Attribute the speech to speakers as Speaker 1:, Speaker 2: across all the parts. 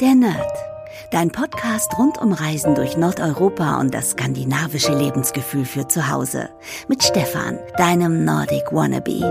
Speaker 1: Der Nerd. Dein Podcast rund um Reisen durch Nordeuropa und das skandinavische Lebensgefühl für zu Hause. Mit Stefan, deinem Nordic Wannabe.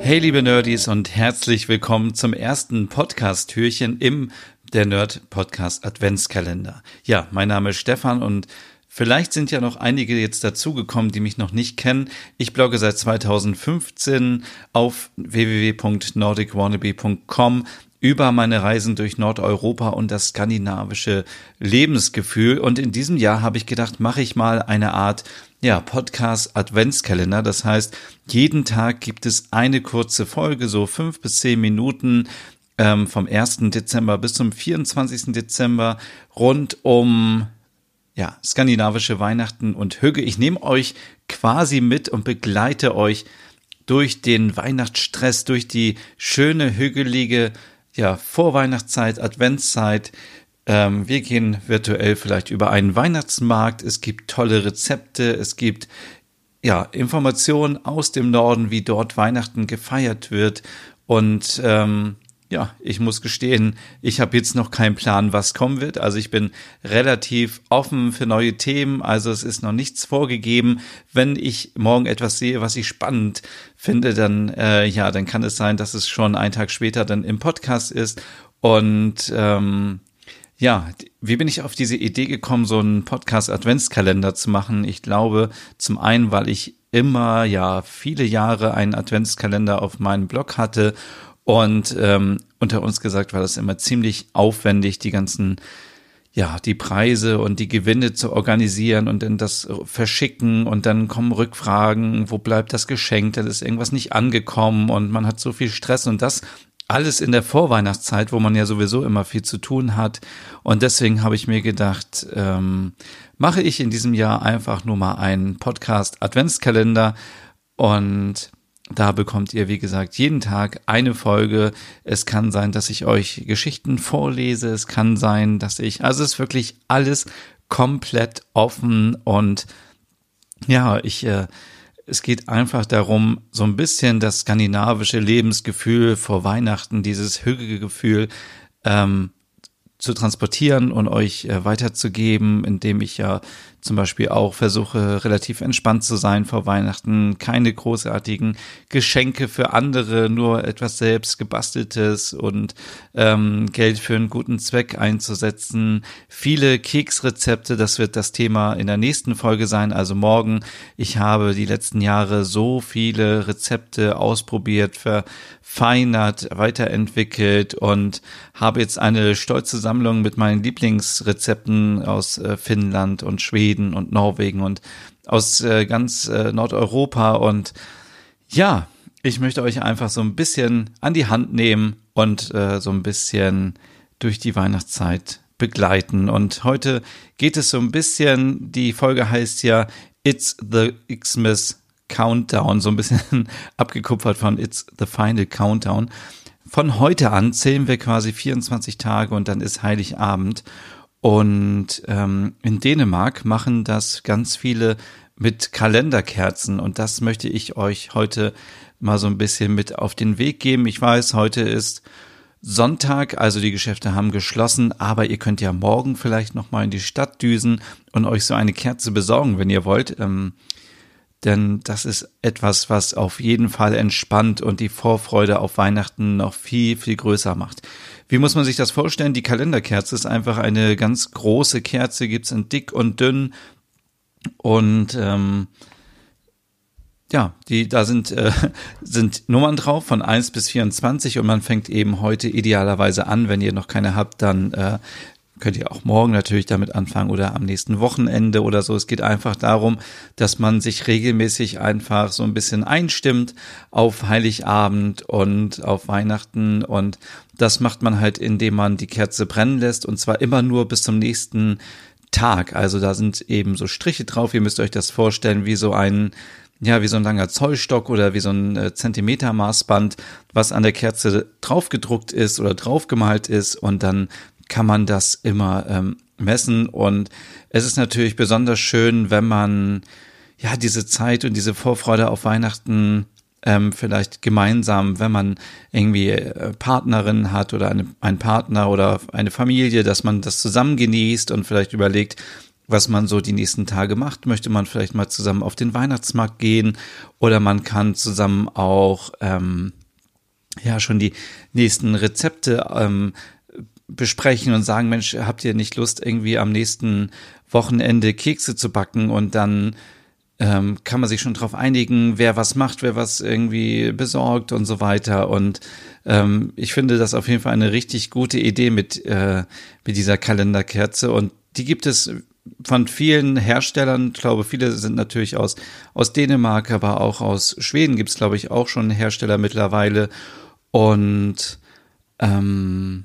Speaker 2: Hey liebe Nerdies und herzlich willkommen zum ersten Podcast-Türchen im der Nerd Podcast Adventskalender. Ja, mein Name ist Stefan und Vielleicht sind ja noch einige jetzt dazugekommen, die mich noch nicht kennen. Ich blogge seit 2015 auf www.nordicwannabe.com über meine Reisen durch Nordeuropa und das skandinavische Lebensgefühl. Und in diesem Jahr habe ich gedacht, mache ich mal eine Art ja, Podcast Adventskalender. Das heißt, jeden Tag gibt es eine kurze Folge, so fünf bis zehn Minuten ähm, vom 1. Dezember bis zum 24. Dezember rund um ja, skandinavische Weihnachten und Hüge. Ich nehme euch quasi mit und begleite euch durch den Weihnachtsstress, durch die schöne, hügelige, ja, Vorweihnachtszeit, Adventszeit. Ähm, wir gehen virtuell vielleicht über einen Weihnachtsmarkt. Es gibt tolle Rezepte. Es gibt ja, Informationen aus dem Norden, wie dort Weihnachten gefeiert wird. Und ähm, ja, ich muss gestehen, ich habe jetzt noch keinen Plan, was kommen wird. Also ich bin relativ offen für neue Themen. Also es ist noch nichts vorgegeben. Wenn ich morgen etwas sehe, was ich spannend finde, dann äh, ja, dann kann es sein, dass es schon einen Tag später dann im Podcast ist. Und ähm, ja, wie bin ich auf diese Idee gekommen, so einen Podcast-Adventskalender zu machen? Ich glaube, zum einen, weil ich immer, ja, viele Jahre einen Adventskalender auf meinem Blog hatte und ähm, unter uns gesagt war das immer ziemlich aufwendig, die ganzen, ja, die Preise und die Gewinne zu organisieren und dann das verschicken und dann kommen Rückfragen, wo bleibt das Geschenk, da ist irgendwas nicht angekommen und man hat so viel Stress und das alles in der Vorweihnachtszeit, wo man ja sowieso immer viel zu tun hat. Und deswegen habe ich mir gedacht, ähm, mache ich in diesem Jahr einfach nur mal einen Podcast Adventskalender und da bekommt ihr, wie gesagt, jeden Tag eine Folge. Es kann sein, dass ich euch Geschichten vorlese. Es kann sein, dass ich, also es ist wirklich alles komplett offen und ja, ich, äh, es geht einfach darum, so ein bisschen das skandinavische Lebensgefühl vor Weihnachten, dieses Hügelgefühl, ähm, zu transportieren und euch äh, weiterzugeben, indem ich ja zum Beispiel auch versuche, relativ entspannt zu sein vor Weihnachten, keine großartigen Geschenke für andere, nur etwas selbst gebasteltes und ähm, Geld für einen guten Zweck einzusetzen. Viele Keksrezepte, das wird das Thema in der nächsten Folge sein, also morgen. Ich habe die letzten Jahre so viele Rezepte ausprobiert, verfeinert, weiterentwickelt und habe jetzt eine stolze Sammlung mit meinen Lieblingsrezepten aus äh, Finnland und Schweden Schweden und Norwegen und aus äh, ganz äh, Nordeuropa. Und ja, ich möchte euch einfach so ein bisschen an die Hand nehmen und äh, so ein bisschen durch die Weihnachtszeit begleiten. Und heute geht es so ein bisschen, die Folge heißt ja It's the Xmas Countdown, so ein bisschen abgekupfert von It's the Final Countdown. Von heute an zählen wir quasi 24 Tage und dann ist Heiligabend. Und ähm, in Dänemark machen das ganz viele mit Kalenderkerzen. Und das möchte ich euch heute mal so ein bisschen mit auf den Weg geben. Ich weiß, heute ist Sonntag, also die Geschäfte haben geschlossen, aber ihr könnt ja morgen vielleicht noch mal in die Stadt düsen und euch so eine Kerze besorgen, wenn ihr wollt. Ähm, denn das ist etwas, was auf jeden Fall entspannt und die Vorfreude auf Weihnachten noch viel, viel größer macht. Wie muss man sich das vorstellen? Die Kalenderkerze ist einfach eine ganz große Kerze, gibt's in dick und dünn. Und ähm, ja, die, da sind, äh, sind Nummern drauf von 1 bis 24 und man fängt eben heute idealerweise an. Wenn ihr noch keine habt, dann äh, könnt ihr auch morgen natürlich damit anfangen oder am nächsten Wochenende oder so. Es geht einfach darum, dass man sich regelmäßig einfach so ein bisschen einstimmt auf Heiligabend und auf Weihnachten und das macht man halt, indem man die Kerze brennen lässt und zwar immer nur bis zum nächsten Tag. Also da sind eben so Striche drauf. Ihr müsst euch das vorstellen wie so ein ja, wie so ein langer Zollstock oder wie so ein äh, Zentimetermaßband, was an der Kerze draufgedruckt ist oder draufgemalt ist und dann kann man das immer ähm, messen. Und es ist natürlich besonders schön, wenn man ja diese Zeit und diese Vorfreude auf Weihnachten ähm, vielleicht gemeinsam, wenn man irgendwie äh, Partnerin hat oder eine, einen Partner oder eine Familie, dass man das zusammen genießt und vielleicht überlegt, was man so die nächsten Tage macht. Möchte man vielleicht mal zusammen auf den Weihnachtsmarkt gehen oder man kann zusammen auch ähm, ja schon die nächsten Rezepte ähm, besprechen und sagen, Mensch, habt ihr nicht Lust, irgendwie am nächsten Wochenende Kekse zu backen und dann ähm, kann man sich schon drauf einigen, wer was macht, wer was irgendwie besorgt und so weiter. Und ähm, ich finde das auf jeden Fall eine richtig gute Idee mit, äh, mit dieser Kalenderkerze. Und die gibt es von vielen Herstellern. Ich glaube, viele sind natürlich aus, aus Dänemark, aber auch aus Schweden gibt es, glaube ich, auch schon Hersteller mittlerweile. Und ähm,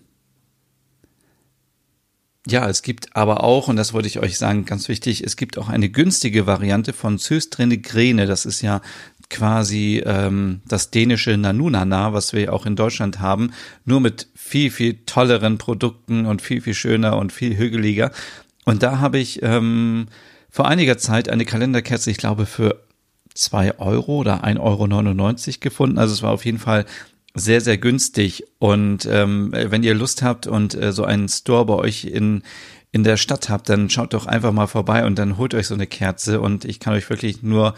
Speaker 2: ja, es gibt aber auch, und das wollte ich euch sagen, ganz wichtig, es gibt auch eine günstige Variante von Söstrene Grene. Das ist ja quasi ähm, das dänische Nanunana, was wir auch in Deutschland haben, nur mit viel, viel tolleren Produkten und viel, viel schöner und viel hügeliger. Und da habe ich ähm, vor einiger Zeit eine Kalenderkerze, ich glaube, für zwei Euro oder 1,99 Euro gefunden. Also es war auf jeden Fall sehr, sehr günstig. Und ähm, wenn ihr Lust habt und äh, so einen Store bei euch in, in der Stadt habt, dann schaut doch einfach mal vorbei und dann holt euch so eine Kerze. Und ich kann euch wirklich nur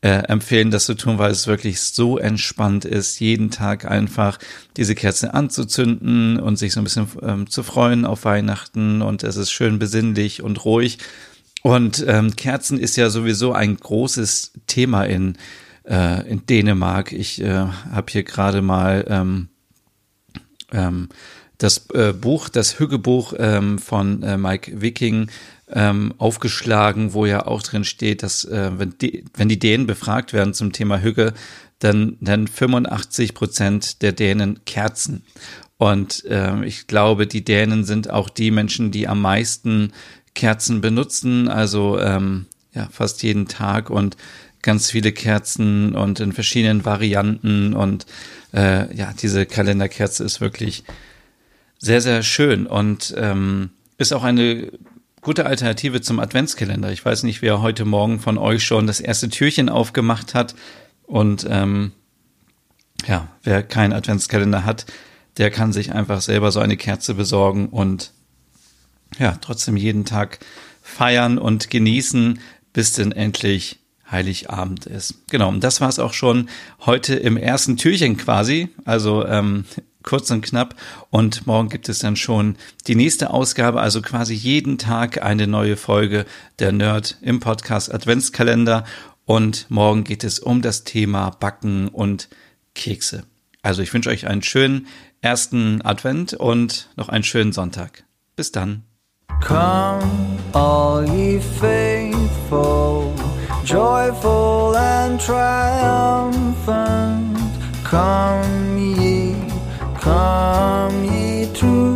Speaker 2: äh, empfehlen, das zu tun, weil es wirklich so entspannt ist, jeden Tag einfach diese Kerze anzuzünden und sich so ein bisschen ähm, zu freuen auf Weihnachten. Und es ist schön besinnlich und ruhig. Und ähm, Kerzen ist ja sowieso ein großes Thema in äh, in Dänemark. Ich äh, habe hier gerade mal ähm, ähm, das äh, Buch, das Hüggebuch ähm, von äh, Mike Wiking ähm, aufgeschlagen, wo ja auch drin steht, dass äh, wenn, die, wenn die Dänen befragt werden zum Thema Hügge, dann, dann 85 Prozent der Dänen Kerzen. Und äh, ich glaube, die Dänen sind auch die Menschen, die am meisten Kerzen benutzen, also ähm, ja fast jeden Tag. Und ganz viele Kerzen und in verschiedenen Varianten und äh, ja, diese Kalenderkerze ist wirklich sehr, sehr schön und ähm, ist auch eine gute Alternative zum Adventskalender. Ich weiß nicht, wer heute Morgen von euch schon das erste Türchen aufgemacht hat und ähm, ja, wer keinen Adventskalender hat, der kann sich einfach selber so eine Kerze besorgen und ja, trotzdem jeden Tag feiern und genießen, bis denn endlich Heiligabend ist. Genau, und das war es auch schon heute im ersten Türchen quasi, also ähm, kurz und knapp. Und morgen gibt es dann schon die nächste Ausgabe, also quasi jeden Tag eine neue Folge der Nerd im Podcast Adventskalender. Und morgen geht es um das Thema Backen und Kekse. Also ich wünsche euch einen schönen ersten Advent und noch einen schönen Sonntag. Bis dann. Come, all ye faithful. Joyful and triumphant. Come ye, come ye to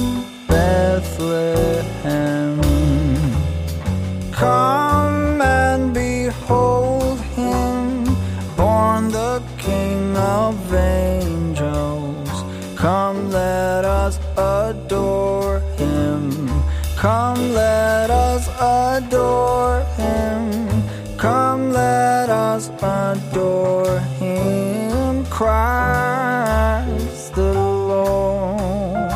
Speaker 2: us adore Him, Christ the Lord.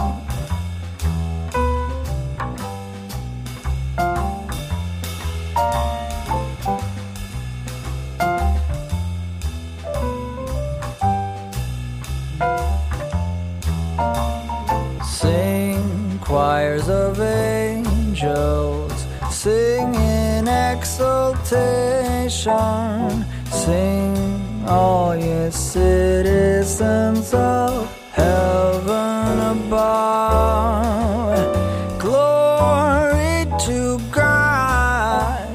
Speaker 2: Sing choirs of angels, sing in exultation. Sing, all ye citizens of heaven above. Glory to God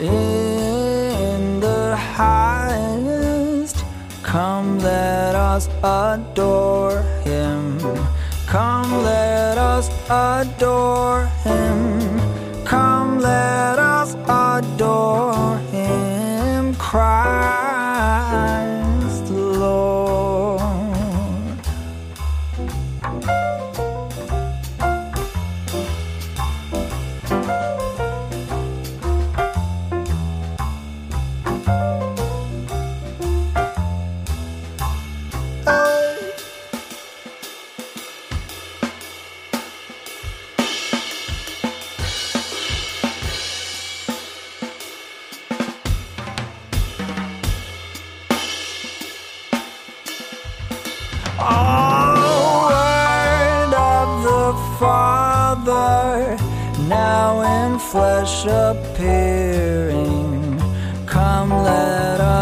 Speaker 2: in the highest. Come, let us adore him. Come, let us adore him. high.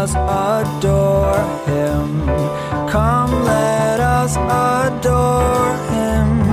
Speaker 2: us adore
Speaker 3: him. Come, let us adore him.